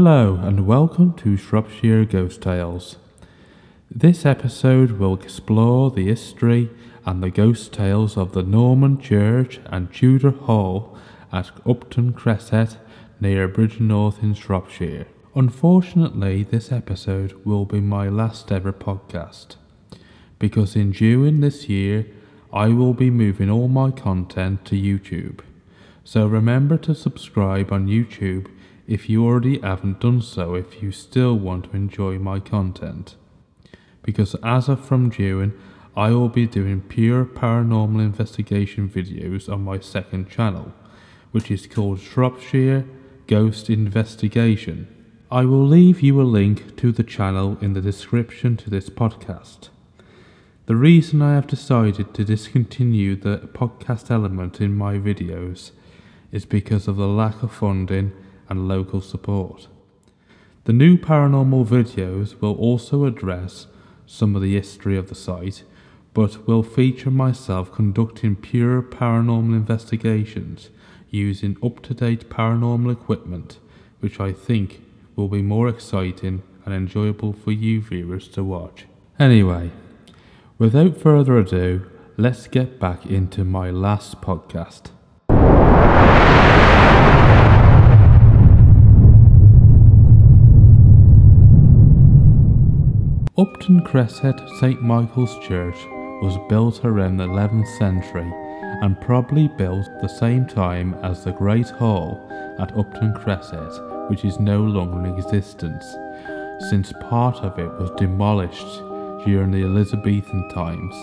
Hello, and welcome to Shropshire Ghost Tales. This episode will explore the history and the ghost tales of the Norman Church and Tudor Hall at Upton Cressett near Bridgnorth in Shropshire. Unfortunately, this episode will be my last ever podcast because in June this year I will be moving all my content to YouTube. So remember to subscribe on YouTube if you already haven't done so if you still want to enjoy my content. Because as of from June, I will be doing pure paranormal investigation videos on my second channel, which is called Shropshire Ghost Investigation. I will leave you a link to the channel in the description to this podcast. The reason I have decided to discontinue the podcast element in my videos is because of the lack of funding and local support. The new paranormal videos will also address some of the history of the site, but will feature myself conducting pure paranormal investigations using up to date paranormal equipment, which I think will be more exciting and enjoyable for you viewers to watch. Anyway, without further ado, let's get back into my last podcast. Upton Cressett St Michael's Church was built around the 11th century and probably built at the same time as the Great Hall at Upton Cressett, which is no longer in existence, since part of it was demolished during the Elizabethan times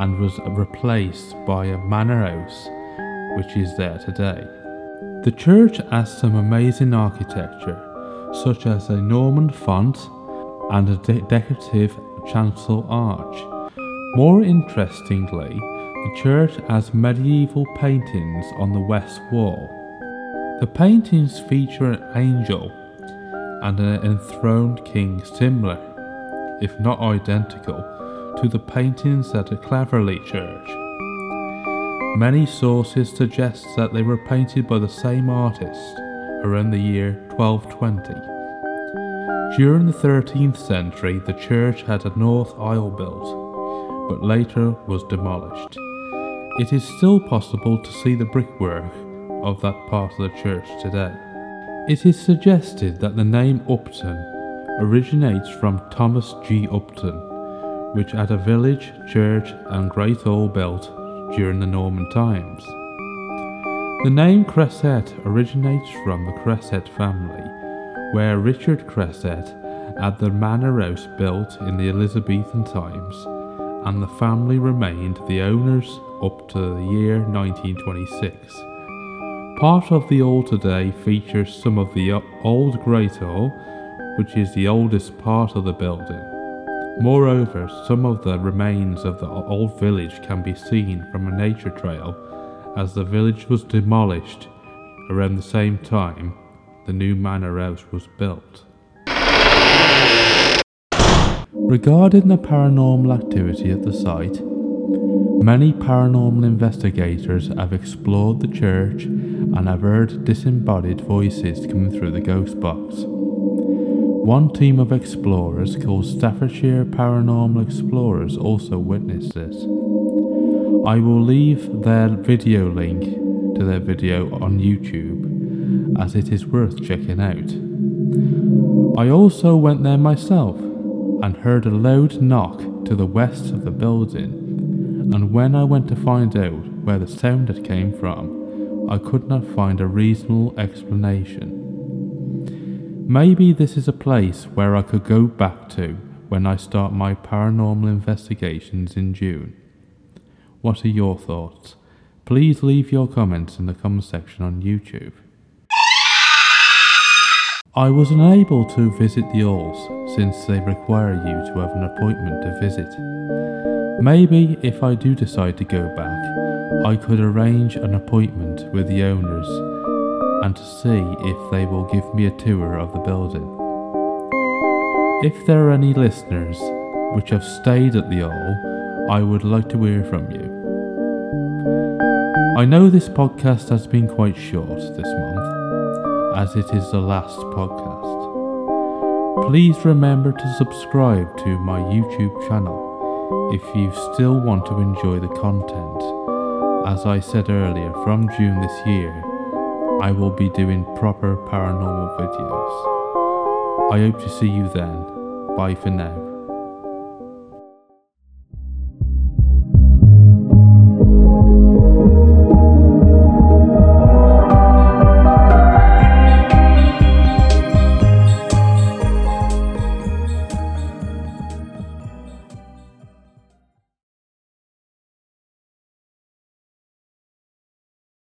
and was replaced by a manor house, which is there today. The church has some amazing architecture, such as a Norman font and a de- decorative chancel arch. More interestingly, the church has medieval paintings on the west wall. The paintings feature an angel and an enthroned king similar, if not identical, to the paintings at the Claverley Church. Many sources suggest that they were painted by the same artist around the year 1220. During the 13th century, the church had a north aisle built, but later was demolished. It is still possible to see the brickwork of that part of the church today. It is suggested that the name Upton originates from Thomas G. Upton, which had a village, church, and great hall built during the Norman times. The name Cressett originates from the Cressett family, where Richard Cressett had the manor house built in the Elizabethan times, and the family remained the owners up to the year 1926. Part of the hall today features some of the old Great Hall, which is the oldest part of the building. Moreover, some of the remains of the old village can be seen from a nature trail, as the village was demolished around the same time the new manor house was built. Regarding the paranormal activity at the site, many paranormal investigators have explored the church and have heard disembodied voices coming through the ghost box. One team of explorers called Staffordshire Paranormal Explorers also witnessed this. I will leave their video link to their video on YouTube as it is worth checking out. I also went there myself and heard a loud knock to the west of the building, and when I went to find out where the sound had came from, I could not find a reasonable explanation. Maybe this is a place where I could go back to when I start my paranormal investigations in June. What are your thoughts? Please leave your comments in the comment section on YouTube. I was unable to visit the halls since they require you to have an appointment to visit. Maybe if I do decide to go back, I could arrange an appointment with the owners and to see if they will give me a tour of the building. If there are any listeners which have stayed at the hall, I would like to hear from you. I know this podcast has been quite short this month as it is the last podcast. Please remember to subscribe to my YouTube channel if you still want to enjoy the content. As I said earlier, from June this year, I will be doing proper paranormal videos. I hope to see you then. Bye for now.